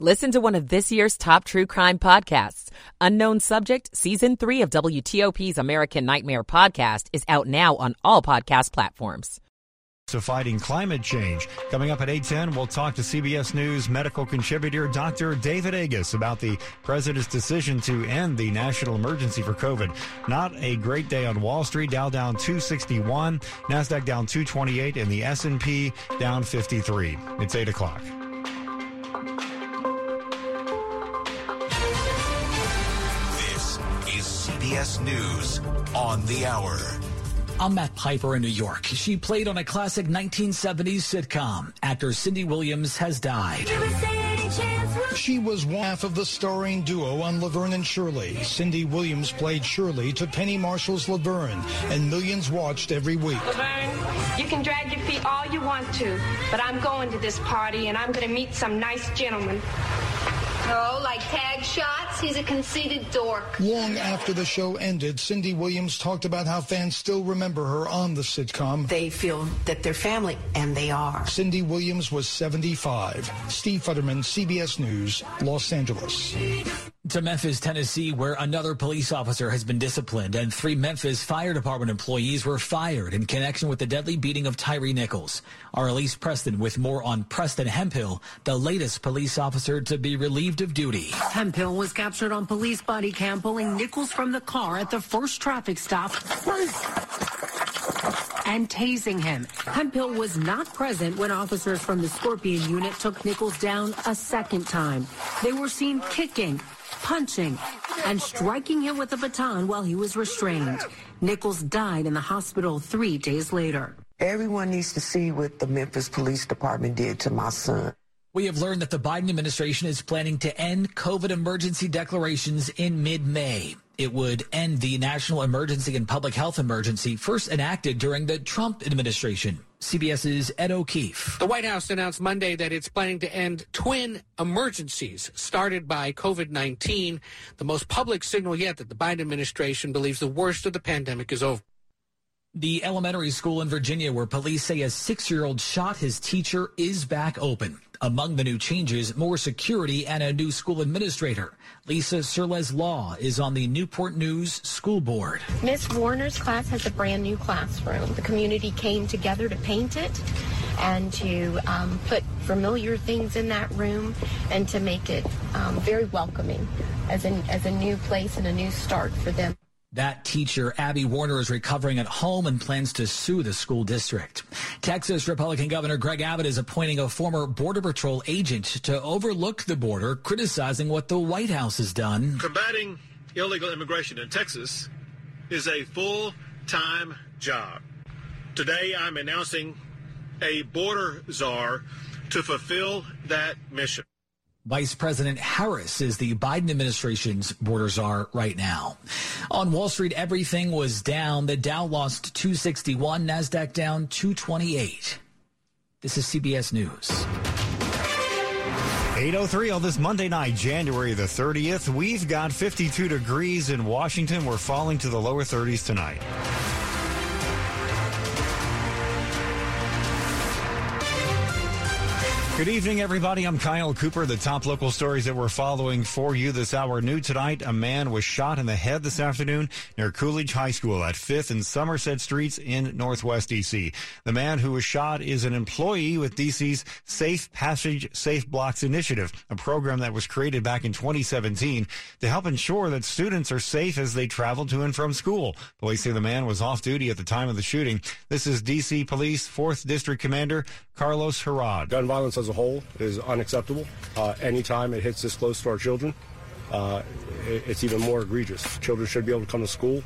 Listen to one of this year's top true crime podcasts. Unknown Subject, Season 3 of WTOP's American Nightmare podcast is out now on all podcast platforms. To fighting climate change. Coming up at 810, we'll talk to CBS News medical contributor Dr. David Agus about the president's decision to end the national emergency for COVID. Not a great day on Wall Street. Dow down 261, Nasdaq down 228, and the S&P down 53. It's 8 o'clock. CBS News on the hour. I'm Matt Piper in New York. She played on a classic 1970s sitcom. Actor Cindy Williams has died. She was one half of the starring duo on Laverne and Shirley. Cindy Williams played Shirley to Penny Marshall's Laverne, and millions watched every week. Laverne, you can drag your feet all you want to, but I'm going to this party and I'm going to meet some nice gentlemen. Oh, like tag shots? He's a conceited dork. Long after the show ended, Cindy Williams talked about how fans still remember her on the sitcom. They feel that they're family, and they are. Cindy Williams was 75. Steve Futterman, CBS News, Los Angeles. To Memphis, Tennessee, where another police officer has been disciplined and three Memphis Fire Department employees were fired in connection with the deadly beating of Tyre Nichols. Our Elise Preston with more on Preston Hemphill, the latest police officer to be relieved of duty. Hemphill was captured on police body cam pulling Nichols from the car at the first traffic stop and tasing him. Hemphill was not present when officers from the Scorpion unit took Nichols down a second time. They were seen kicking, punching, and striking him with a baton while he was restrained. Nichols died in the hospital three days later. Everyone needs to see what the Memphis Police Department did to my son. We have learned that the Biden administration is planning to end COVID emergency declarations in mid May. It would end the national emergency and public health emergency first enacted during the Trump administration. CBS's Ed O'Keefe. The White House announced Monday that it's planning to end twin emergencies started by COVID 19, the most public signal yet that the Biden administration believes the worst of the pandemic is over. The elementary school in Virginia where police say a six year old shot his teacher is back open. Among the new changes, more security and a new school administrator. Lisa Surles Law is on the Newport News School Board. Miss Zwerner's class has a brand new classroom. The community came together to paint it and to um, put familiar things in that room and to make it um, very welcoming as, as a new place and a new start for them. That teacher, Abby Zwerner, is recovering at home and plans to sue the school district. Texas Republican Governor Greg Abbott is appointing a former Border Patrol agent to overlook the border, criticizing what the White House has done. Combating illegal immigration in Texas is a full time job. Today, I'm announcing a border czar to fulfill that mission. Vice President Harris is the Biden administration's border czar right now. On Wall Street, everything was down. The Dow lost 261, NASDAQ down 228. This is CBS News. 803 on this Monday night, January the 30th. We've got 52 degrees in Washington. We're falling to the lower 30s tonight. Good evening, everybody. I'm Kyle Cooper. The top local stories that we're following for you this hour. New tonight, a man was shot in the head this afternoon near Coolidge High School at 5th and Somerset Streets in Northwest D.C. The man who was shot is an employee with D.C.'s Safe Passage, Safe Blocks Initiative, a program that was created back in 2017 to help ensure that students are safe as they travel to and from school. Police say the man was off duty at the time of the shooting. This is D.C. Police 4th District Commander Carlos Heraud. Gun violence as a whole is unacceptable. Uh, anytime it hits this close to our children, uh, it, it's even more egregious. Children should be able to come to school,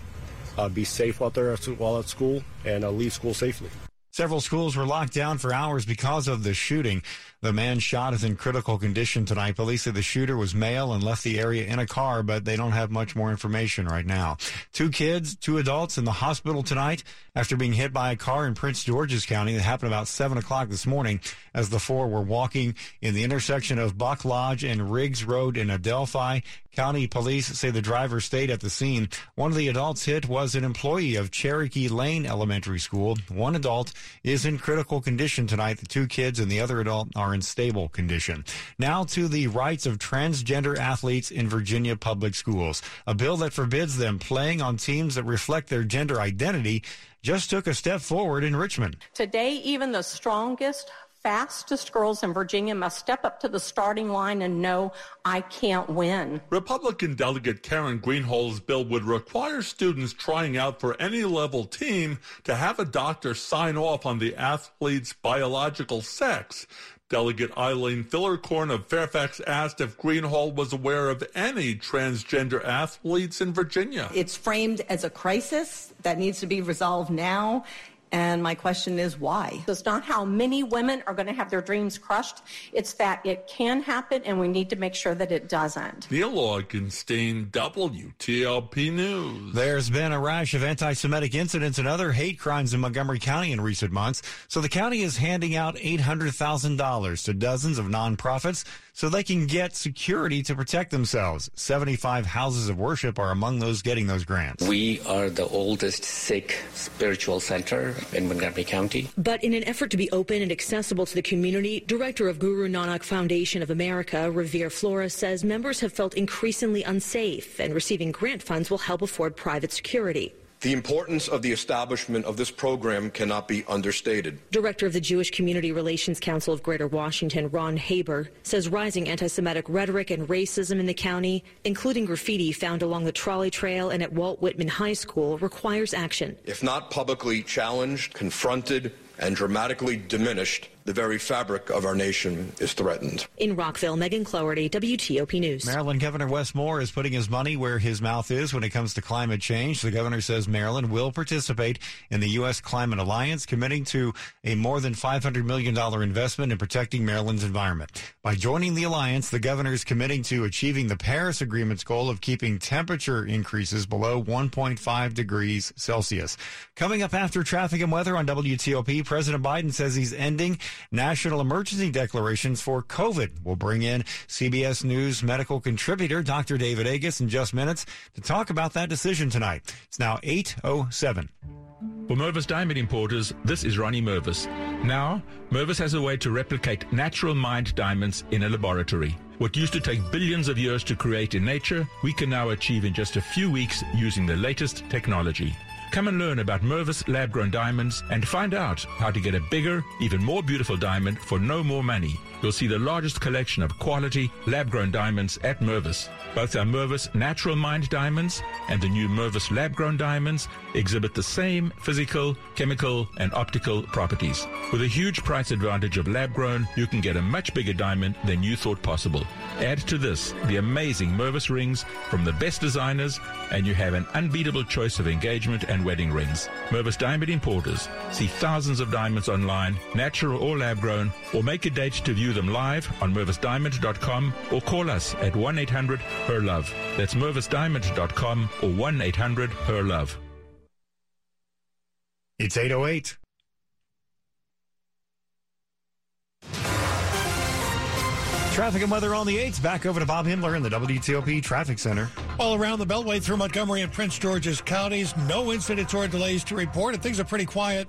uh, be safe while they're at, while at school, and uh, leave school safely. Several schools were locked down for hours because of the shooting. The man shot is in critical condition tonight. Police say the shooter was male and left the area in a car, but they don't have much more information right now. Two kids, two adults in the hospital tonight after being hit by a car in Prince George's County. That happened about 7 o'clock this morning as the four were walking in the intersection of Buck Lodge and Riggs Road in Adelphi. County police say the driver stayed at the scene. One of the adults hit was an employee of Cherokee Lane Elementary School. One adult is in critical condition tonight. The two kids and the other adult are in stable condition. Now to the rights of transgender athletes in Virginia public schools. A bill that forbids them playing on teams that reflect their gender identity just took a step forward in Richmond. Today, even the strongest, fastest girls in Virginia must step up to the starting line and know I can't win. Republican Delegate Karen Greenhalgh's bill would require students trying out for any level team to have a doctor sign off on the athlete's biological sex. Delegate Eileen Filler-Corn of Fairfax asked if Greenhalgh was aware of any transgender athletes in Virginia. It's framed as a crisis that needs to be resolved now. And my question is why? It's not how many women are going to have their dreams crushed. It's that it can happen and we need to make sure that it doesn't. Neil Augenstein, WTOP News. There's been a rash of anti-Semitic incidents and other hate crimes in Montgomery County in recent months. So the county is handing out $800,000 to dozens of nonprofits so they can get security to protect themselves. 75 houses of worship are among those getting those grants. We are the oldest Sikh spiritual center in Montgomery County. But in an effort to be open and accessible to the community, Director of Guru Nanak Foundation of America, Revere Flora, says members have felt increasingly unsafe and receiving grant funds will help afford private security. The importance of the establishment of this program cannot be understated. Director of the Jewish Community Relations Council of Greater Washington, Ron Halber, says rising anti Semitic rhetoric and racism in the county, including graffiti found along the trolley trail and at Walt Whitman High School, requires action. If not publicly challenged, confronted, and dramatically diminished, the very fabric of our nation is threatened. In Rockville, Megan Cloherty, WTOP News. Maryland Governor Wes Moore is putting his money where his mouth is when it comes to climate change. The governor says Maryland will participate in the U.S. Climate Alliance, committing to a more than $500 million investment in protecting Maryland's environment. By joining the alliance, the governor is committing to achieving the Paris Agreement's goal of keeping temperature increases below 1.5 degrees Celsius. Coming up after traffic and weather on WTOP, President Biden says he's ending national emergency declarations for COVID. We'll bring in CBS News medical contributor Dr. David Agus in just minutes to talk about that decision tonight. It's now 807. For Mervis Diamond Importers, this is Ronnie Mervis. Now, Mervis has a way to replicate natural mined diamonds in a laboratory. What used to take billions of years to create in nature, we can now achieve in just a few weeks using the latest technology. Come and learn about Mervis lab grown diamonds and find out how to get a bigger, even more beautiful diamond for no more money. You'll see the largest collection of quality lab grown diamonds at Mervis. Both our Mervis natural mined diamonds and the new Mervis lab grown diamonds exhibit the same physical, chemical, and optical properties. With a huge price advantage of lab grown, you can get a much bigger diamond than you thought possible. Add to this the amazing Mervis rings from the best designers, and you have an unbeatable choice of engagement and wedding rings. Mervis Diamond Importers. See thousands of diamonds online, natural or lab grown, or make a date to view them live on mervisdiamond.com or call us at 1 800 HER LOVE. That's mervisdiamond.com or 1 800 HER LOVE. It's 808. Traffic and weather on the 8th. Back over to Bob Imler in the WTOP Traffic Center. All around the Beltway through Montgomery and Prince George's counties, no incidents or delays to report, and things are pretty quiet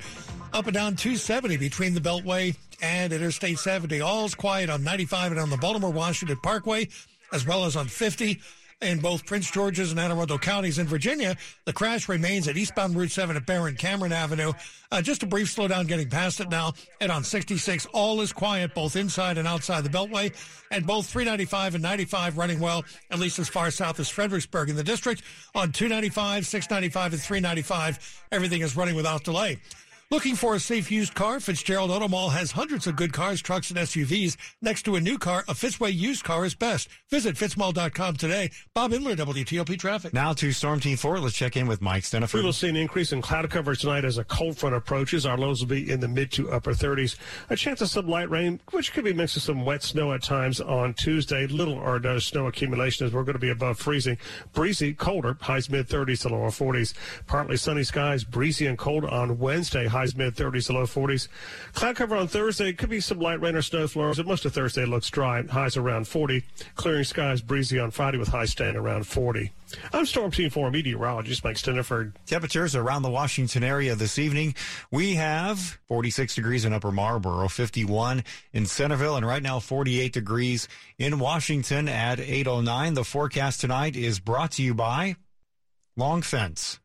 up and down 270 between the Beltway and Interstate 70. All's quiet on 95 and on the Baltimore Washington Parkway, as well as on 50 in both Prince George's and Anne Arundel counties in Virginia. The crash remains at eastbound Route 7 at Baron Cameron Avenue. Uh, just a brief slowdown getting past it now. And on 66, all is quiet both inside and outside the Beltway. And both 395 and 95 running well, at least as far south as Fredericksburg in the district. On 295, 695, and 395, everything is running without delay. Looking for a safe used car? Fitzgerald Auto Mall has hundreds of good cars, trucks, and SUVs. Next to a new car, a Fitzway used car is best. Visit fitzmall.com today. Bob Imler, WTOP Traffic. Now to Storm Team 4. Let's check in with Mike Stinneford. We will see an increase in cloud cover tonight as a cold front approaches. Our lows will be in the mid to upper 30s. A chance of some light rain, which could be mixed with some wet snow at times on Tuesday. Little or no snow accumulation as we're going to be above freezing. Breezy, colder, highs mid 30s to lower 40s. Partly sunny skies, breezy and cold on Wednesday. High highs mid 30s to low 40s. Cloud cover on Thursday. Could be some light rain or snow flurries, most of Thursday looks dry. Highs around 40. Clearing skies breezy on Friday with highs staying around 40. I'm Storm Team 4 meteorologist Mike Stinneford. Temperatures around the Washington area this evening. We have 46 degrees in Upper Marlboro, 51 in Centreville, and right now 48 degrees in Washington at 809. The forecast tonight is brought to you by Long Fence.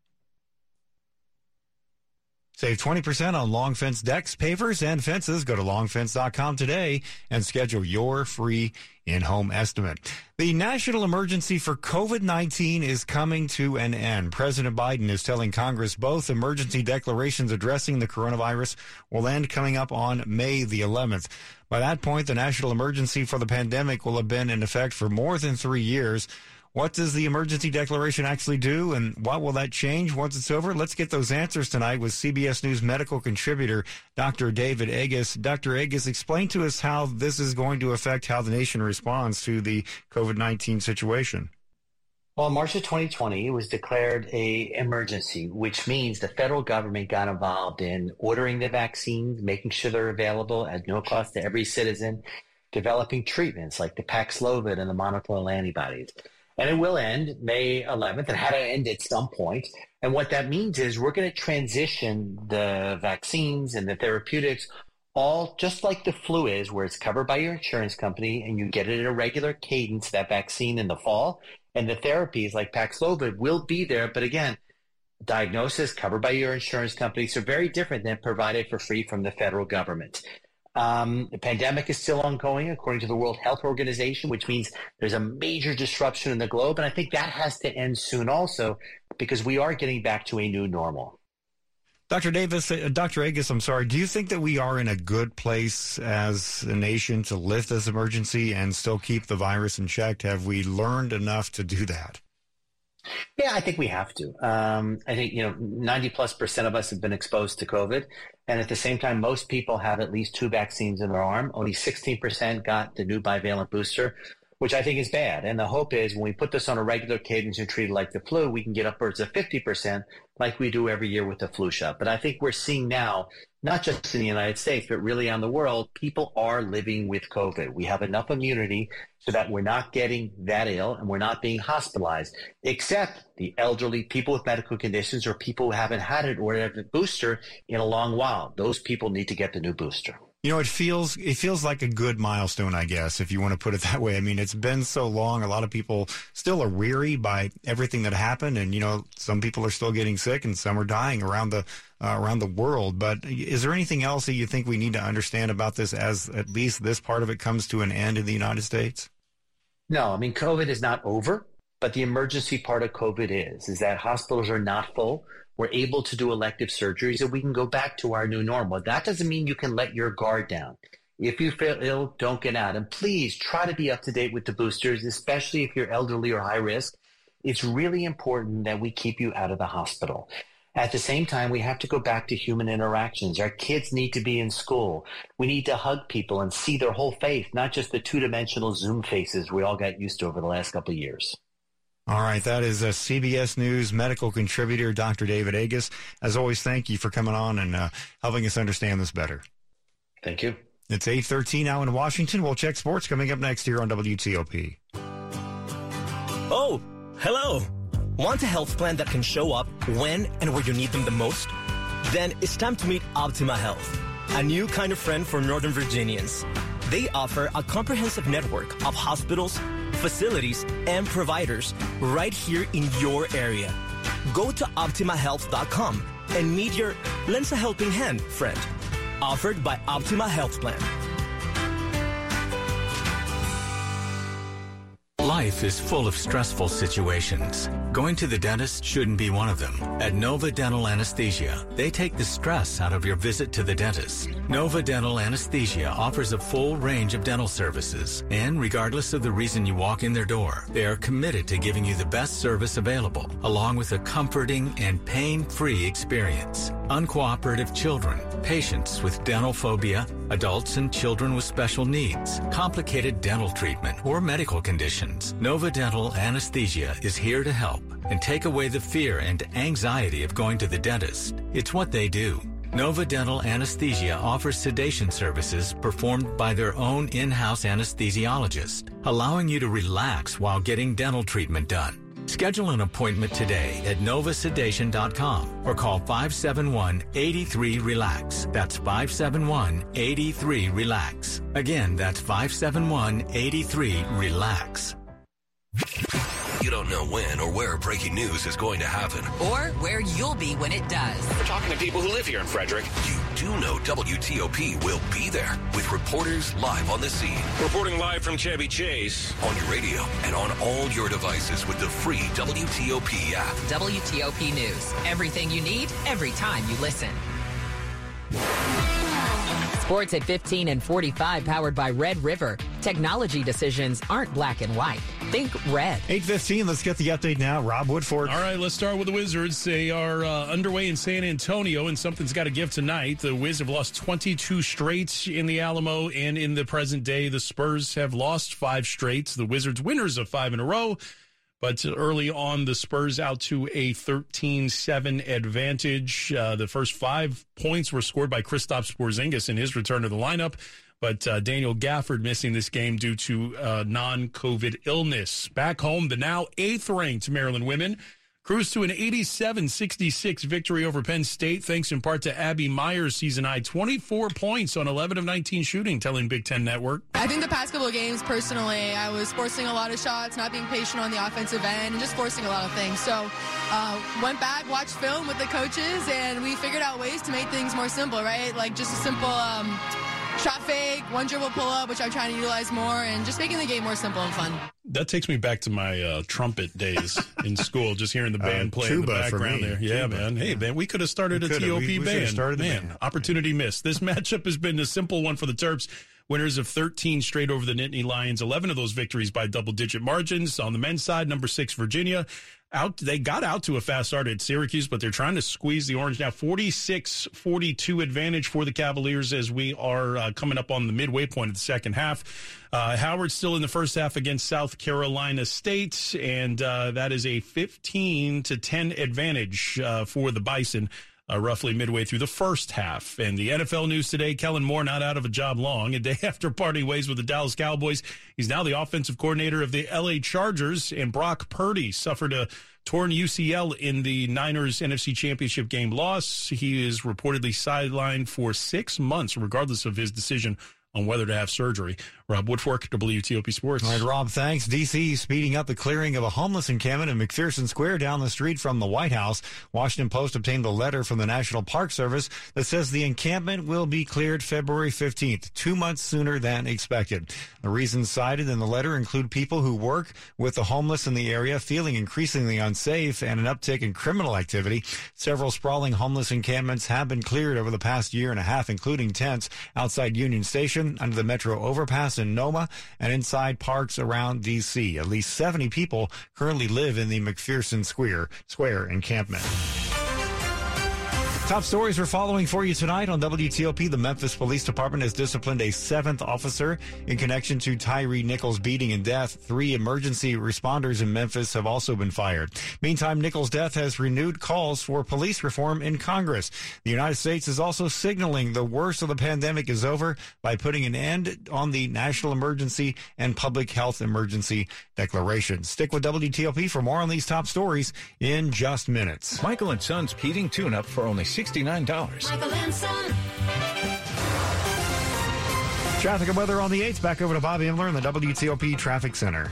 Save 20% on long fence decks, pavers, and fences. Go to longfence.com today and schedule your free in-home estimate. The national emergency for COVID-19 is coming to an end. President Biden is telling Congress both emergency declarations addressing the coronavirus will end coming up on May the 11th. By that point, the national emergency for the pandemic will have been in effect for more than three years. What does the emergency declaration actually do, and what will that change once it's over? Let's get those answers tonight with CBS News medical contributor Dr. David Agus. Dr. Agus, explain to us how this is going to affect how the nation responds to the COVID 19 situation. Well, March of 2020, it was declared a emergency, which means the federal government got involved in ordering the vaccines, making sure they're available at no cost to every citizen, developing treatments like the Paxlovid and the monoclonal antibodies and it will end May 11th. It had to end at some point. And what that means is we're going to transition the vaccines and the therapeutics all just like the flu is, where it's covered by your insurance company and you get it at a regular cadence, that vaccine in the fall. And the therapies like Paxlovid will be there. But again, diagnosis covered by your insurance company. So very different than provided for free from the federal government. Um, the pandemic is still ongoing, according to the World Health Organization, which means there's a major disruption in the globe. And I think that has to end soon also, because we are getting back to a new normal. Dr. Davis, uh, Dr. Agus, I'm sorry. Do you think that we are in a good place as a nation to lift this emergency and still keep the virus in check? Have we learned enough to do that? Yeah, I think we have to. Um, I think, you know, 90 plus percent of us have been exposed to COVID. And at the same time, most people have at least two vaccines in their arm. Only 16% got the new bivalent booster, which I think is bad. And the hope is when we put this on a regular cadence and treat it like the flu, we can get upwards of 50% like we do every year with the flu shot. But I think we're seeing now, not just in the United States, but really on the world, people are living with COVID. We have enough immunity so that we're not getting that ill and we're not being hospitalized, except the elderly, people with medical conditions, or people who haven't had it or have a booster in a long while. Those people need to get the new booster. You know, it feels it feels like a good milestone, I guess, if you want to put it that way. I mean, it's been so long. A lot of people still are weary by everything that happened, and you know, some people are still getting sick, and some are dying around the uh, around the world. But is there anything else that you think we need to understand about this as at least this part of it comes to an end in the United States? No, I mean, COVID is not over, but the emergency part of COVID is, is that hospitals are not full. We're able to do elective surgeries and we can go back to our new normal. That doesn't mean you can let your guard down. If you feel ill, don't get out. And please try to be up to date with the boosters, especially if you're elderly or high risk. It's really important that we keep you out of the hospital. At the same time, we have to go back to human interactions. Our kids need to be in school. We need to hug people and see their whole face, not just the two dimensional Zoom faces we all got used to over the last couple of years. All right, that is a CBS News medical contributor, Dr. David Agus. As always, thank you for coming on and uh, helping us understand this better. Thank you. It's 8.13 now in Washington. We'll check sports coming up next here on WTOP. Oh, hello. Want a health plan that can show up when and where you need them the most? Then it's time to meet Optima Health, a new kind of friend for Northern Virginians. They offer a comprehensive network of hospitals, facilities, and providers right here in your area. Go to OptimaHealth.com and meet your lends a helping hand friend. Offered by Optima Health Plan. Life is full of stressful situations. Going to the dentist shouldn't be one of them. At Nova Dental Anesthesia, they take the stress out of your visit to the dentist. Nova Dental Anesthesia offers a full range of dental services, and regardless of the reason you walk in their door, they are committed to giving you the best service available, along with a comforting and pain-free experience. Uncooperative children, patients with dental phobia, adults and children with special needs, complicated dental treatment, or medical conditions. Nova Dental Anesthesia is here to help and take away the fear and anxiety of going to the dentist. It's what they do. Nova Dental Anesthesia offers sedation services performed by their own in-house anesthesiologist, allowing you to relax while getting dental treatment done. Schedule an appointment today at novasedation.com or call 571-83-RELAX. That's 571-83-RELAX. Again, that's 571-83-RELAX. You don't know when or where breaking news is going to happen. Or where you'll be when it does. We're talking to people who live here in Frederick. You do know WTOP will be there with reporters live on the scene. Reporting live from Chevy Chase. On your radio and on all your devices with the free WTOP app. WTOP News. Everything you need, every time you listen. Sports at 15 and 45 powered by Red River. Technology decisions aren't black and white. Think red. 815, let's get the update now. Rob Woodfork. All right, let's start with the Wizards. They are uh, underway in San Antonio, and something's got to give tonight. The Wiz have lost 22 straight in the Alamo and in the present day. The Spurs have lost five straight. The Wizards winners of five in a row. But early on, the Spurs out to a 13 7 advantage. Uh, the first five points were scored by Kristaps Porzingis in his return to the lineup. But uh, Daniel Gafford missing this game due to uh, non COVID illness. Back home, the now eighth ranked Maryland women cruised to an 87 66 victory over Penn State, thanks in part to Abby Meyers' season high 24 points on 11 of 19 shooting, telling Big Ten Network. I think the past couple of games, personally, I was forcing a lot of shots, not being patient on the offensive end, and just forcing a lot of things. So, uh, went back, watched film with the coaches, and we figured out ways to make things more simple, right? Like just a simple. Um, shot fake, one dribble pull up, which I'm trying to utilize more, and just making the game more simple and fun. That takes me back to my uh, trumpet days in school, just hearing the band uh, play in the background there. Yeah, tuba. man. Hey, man, we could have started we a TOP we, we band. Started man, band. opportunity missed. This matchup has been a simple one for the Terps. Winners of 13 straight over the Nittany Lions, 11 of those victories by double digit margins. On the men's side, number six, Virginia. Out, they got out to a fast start at Syracuse, but they're trying to squeeze the Orange now. 46 42 advantage for the Cavaliers as we are uh, coming up on the midway point of the second half. Uh, Howard still in the first half against South Carolina State, and uh, that is a 15 to 10 advantage uh, for the Bison uh, roughly midway through the first half. And the NFL news today, Kellen Moore not out of a job long. A day after parting ways with the Dallas Cowboys, he's now the offensive coordinator of the LA Chargers. And Brock Purdy suffered a torn UCL in the Niners NFC Championship game loss. He is reportedly sidelined for six months, regardless of his decision on whether to have surgery. Rob Woodfork, WTOP Sports. All right, Rob, thanks. D.C. speeding up the clearing of a homeless encampment in McPherson Square down the street from the White House. Washington Post obtained a letter from the National Park Service that says the encampment will be cleared February 15th, two months sooner than expected. The reasons cited in the letter include people who work with the homeless in the area feeling increasingly unsafe and an uptick in criminal activity. Several sprawling homeless encampments have been cleared over the past year and a half, including tents outside Union Station, under the Metro overpass, in Noma and inside parks around D.C. At least 70 people currently live in the McPherson Square, Square encampment. Top stories we're following for you tonight on WTOP. The Memphis Police Department has disciplined a seventh officer in connection to Tyre Nichols' beating and death. Three emergency responders in Memphis have also been fired. Meantime, Nichols' death has renewed calls for police reform in Congress. The United States is also signaling the worst of the pandemic is over by putting an end on the national emergency and public health emergency declaration. Stick with WTOP for more on these top stories in just minutes. Michael and Son's heating tune-up for only $69. Traffic and weather on the 8th. Back over to Bobby Imler in the WTOP Traffic Center.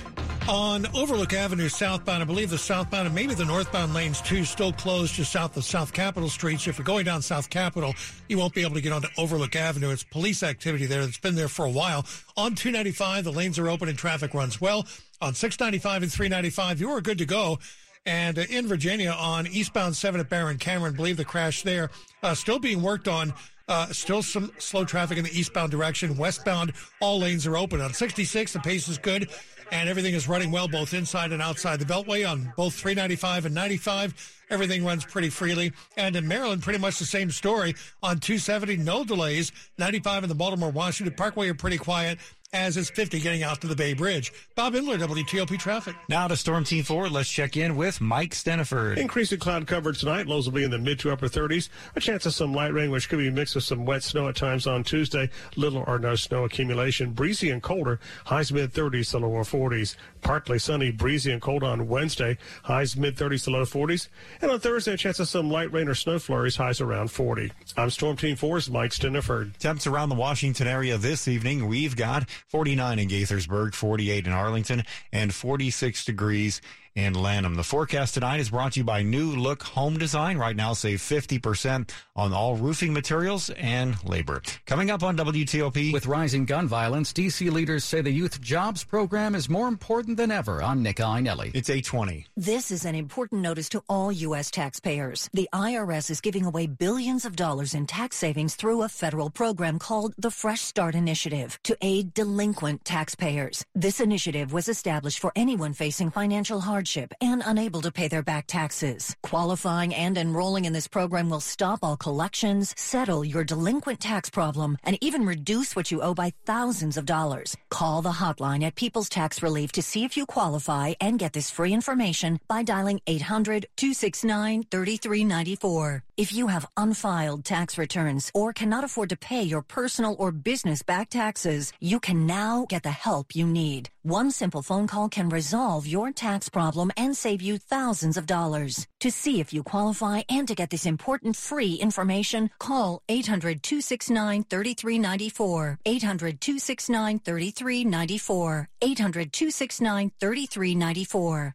On Overlook Avenue southbound, I believe the southbound and maybe the northbound lanes too still closed just south of South Capitol Street. So if you're going down South Capitol, you won't be able to get onto Overlook Avenue. It's police activity there that's been there for a while. On 295, the lanes are open and traffic runs well. On 695 and 395, you are good to go. And uh, in Virginia on eastbound 7 at Baron Cameron, believe the crash there uh, still being worked on. Uh, still some slow traffic in the eastbound direction. Westbound, all lanes are open. On 66, the pace is good and everything is running well both inside and outside the Beltway on both 395 and 95. Everything runs pretty freely. And in Maryland, pretty much the same story on 270, no delays. 95 and the Baltimore Washington Parkway are pretty quiet. As is 50 getting out to the Bay Bridge. Bob Imler, WTOP Traffic. Now to Storm Team 4. Let's check in with Mike Stinneford. Increasing cloud cover tonight. Lows will be in the mid to upper 30s. A chance of some light rain, which could be mixed with some wet snow at times on Tuesday. Little or no snow accumulation. Breezy and colder. Highs mid 30s to lower 40s. Partly sunny, breezy and cold on Wednesday. Highs mid 30s to low 40s. And on Thursday, a chance of some light rain or snow flurries. Highs around 40. I'm Storm Team 4's Mike Stinneford. Temps around the Washington area this evening. We've got 49 in Gaithersburg, 48 in Arlington, and 46 degrees in Lanham. The forecast tonight is brought to you by New Look Home Design. Right now, save 50% on all roofing materials and labor. Coming up on WTOP. With rising gun violence, D.C. leaders say the Youth Jobs Program is more important than ever. I'm Nick Iannelli. It's 820. This is an important notice to all U.S. taxpayers. The IRS is giving away billions of dollars in tax savings through a federal program called the Fresh Start Initiative to aid delinquent taxpayers. This initiative was established for anyone facing financial hardship hardship and unable to pay their back taxes. Qualifying and enrolling in this program will stop all collections, settle your delinquent tax problem, and even reduce what you owe by thousands of dollars. Call the hotline at People's Tax Relief to see if you qualify and get this free information by dialing 800 269 3394. If you have unfiled tax returns or cannot afford to pay your personal or business back taxes, you can now get the help you need. One simple phone call can resolve your tax problem and save you thousands of dollars. To see if you qualify and to get this important free information, call 800-269-3394. 800-269-3394. 800-269-3394.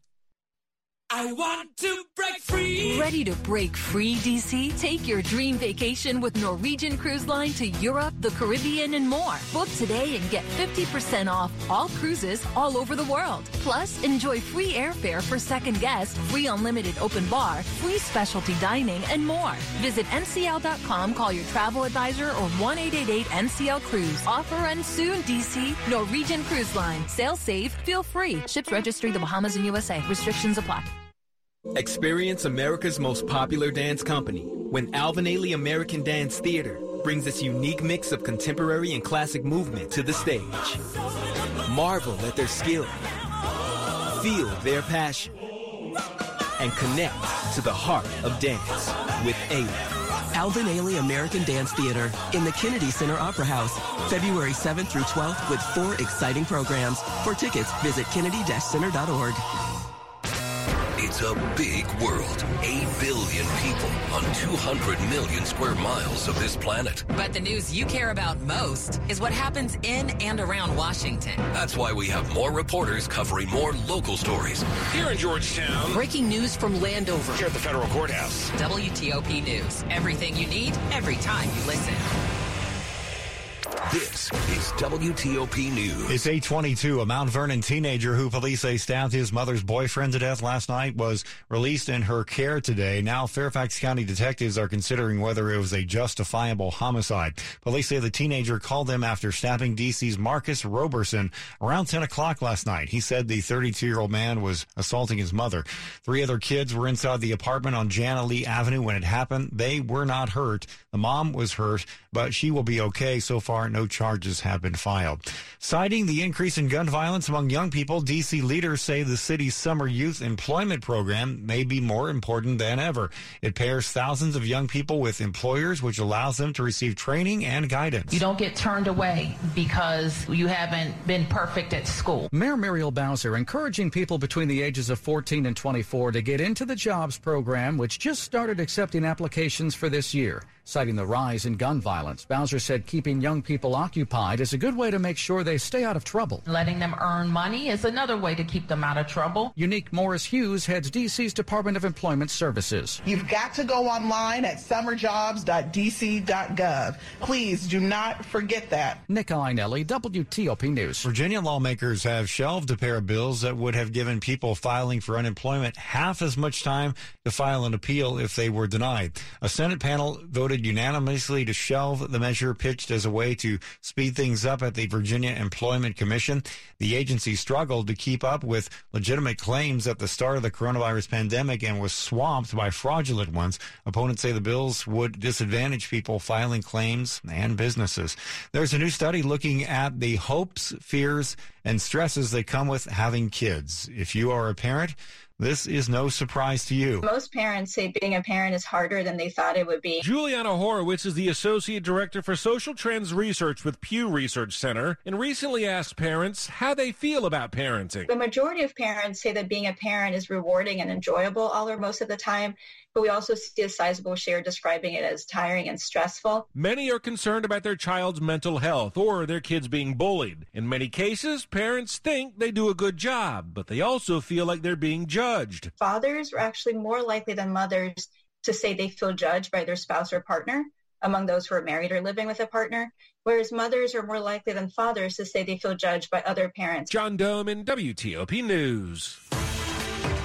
I want to break free. Ready to break free, DC? Take your dream vacation with Norwegian Cruise Line to Europe, the Caribbean, and more. Book today and get 50% off all cruises all over the world. Plus, enjoy free airfare for second guests, free unlimited open bar, free specialty dining, and more. Visit ncl.com, call your travel advisor, or 1 NCL Cruise. Offer ends soon, DC. Norwegian Cruise Line. Sail safe, feel free. Ships registry the Bahamas and USA. Restrictions apply. Experience America's most popular dance company when Alvin Ailey American Dance Theater brings this unique mix of contemporary and classic movement to the stage. Marvel at their skill, feel their passion, and connect to the heart of dance with Ailey. Alvin Ailey American Dance Theater in the Kennedy Center Opera House, February 7th through 12th with four exciting programs. For tickets, visit kennedy-center.org. It's a big world. 8 billion people on 200 million square miles of this planet. But the news you care about most is what happens in and around Washington. That's why we have more reporters covering more local stories. Here in Georgetown. Breaking news from Landover. Here at the Federal Courthouse. WTOP News. Everything you need, every time you listen. This is WTOP News. It's 822. A Mount Vernon teenager who police say stabbed his mother's boyfriend to death last night was released in her care today. Now, Fairfax County detectives are considering whether it was a justifiable homicide. Police say the teenager called them after stabbing DC's Marcus Roberson around 10 o'clock last night. He said the 32 year old man was assaulting his mother. Three other kids were inside the apartment on Janna Lee Avenue when it happened. They were not hurt. The mom was hurt, but she will be okay so far no charges have been filed. Citing the increase in gun violence among young people, D.C. leaders say the city's summer youth employment program may be more important than ever. It pairs thousands of young people with employers, which allows them to receive training and guidance. You don't get turned away because you haven't been perfect at school. Mayor Muriel Bowser encouraging people between the ages of 14 and 24 to get into the jobs program, which just started accepting applications for this year. Citing the rise in gun violence, Bowser said keeping young people occupied is a good way to make sure they stay out of trouble. Letting them earn money is another way to keep them out of trouble. Unique Morris Hughes heads DC's Department of Employment Services. You've got to go online at summerjobs.dc.gov. Please do not forget that. Nick Iannelli, WTOP News. Virginia lawmakers have shelved a pair of bills that would have given people filing for unemployment half as much time to file an appeal if they were denied. A Senate panel voted unanimously to shelve the measure pitched as a way to to speed things up at the Virginia Employment Commission. The agency struggled to keep up with legitimate claims at the start of the coronavirus pandemic and was swamped by fraudulent ones. Opponents say the bills would disadvantage people filing claims and businesses. There's a new study looking at the hopes, fears, and stresses that come with having kids. If you are a parent, this is no surprise to you. Most parents say being a parent is harder than they thought it would be. Juliana Horowitz is the Associate Director for Social Trends Research with Pew Research Center and recently asked parents how they feel about parenting. The majority of parents say that being a parent is rewarding and enjoyable all or most of the time, but we also see a sizable share describing it as tiring and stressful. Many are concerned about their child's mental health or their kids being bullied. In many cases, parents think they do a good job, but they also feel like they're being judged. Fathers are actually more likely than mothers to say they feel judged by their spouse or partner among those who are married or living with a partner, whereas mothers are more likely than fathers to say they feel judged by other parents. John Domen WTOP News.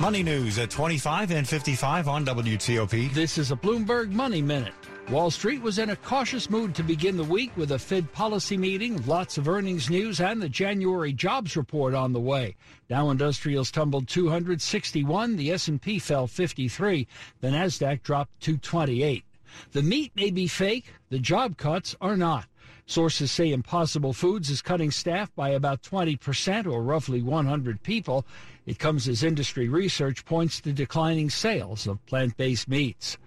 Money news at 25 and 55 on WTOP. This is a Bloomberg Money Minute. Wall Street was in a cautious mood to begin the week with a Fed policy meeting, lots of earnings news, and the January jobs report on the way. Dow Industrials tumbled 261, the S&P fell 53, the Nasdaq dropped 228. The meat may be fake, the job cuts are not. Sources say Impossible Foods is cutting staff by about 20% or roughly 100 people. It comes as industry research points to declining sales of plant-based meats.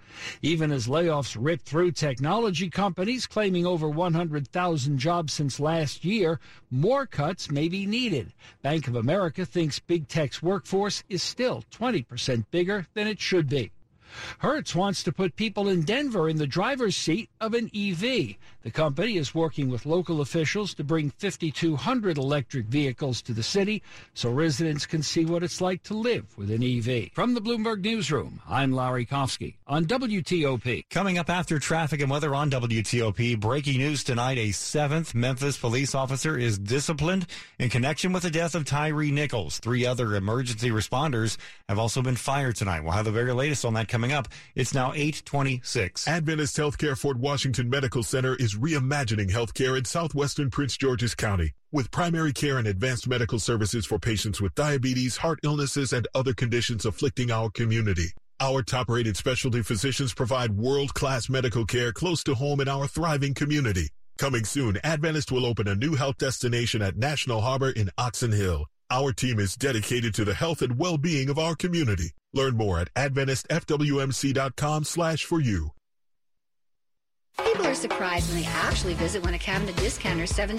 Even as layoffs rip through technology companies claiming over 100,000 jobs since last year, more cuts may be needed. Bank of America thinks big tech's workforce is still 20% bigger than it should be. Hertz wants to put people in Denver in the driver's seat of an EV. The company is working with local officials to bring 5,200 electric vehicles to the city so residents can see what it's like to live with an EV. From the Bloomberg Newsroom, I'm Larry Kofsky on WTOP. Coming up after traffic and weather on WTOP, breaking news tonight a seventh Memphis police officer is disciplined in connection with the death of Tyre Nichols. Three other emergency responders have also been fired tonight. We'll have the very latest on that coming up. It's now 826. Adventist Healthcare Fort Washington Medical Center is reimagining healthcare in southwestern Prince George's County with primary care and advanced medical services for patients with diabetes, heart illnesses, and other conditions afflicting our community. Our top rated specialty physicians provide world class medical care close to home in our thriving community. Coming soon, Adventist will open a new health destination at National Harbor in Oxon Hill. Our team is dedicated to the health and well-being of our community. Learn more at AdventistFWMC.com slash for you. People are surprised when they actually visit one of Cabinet Discounter's seven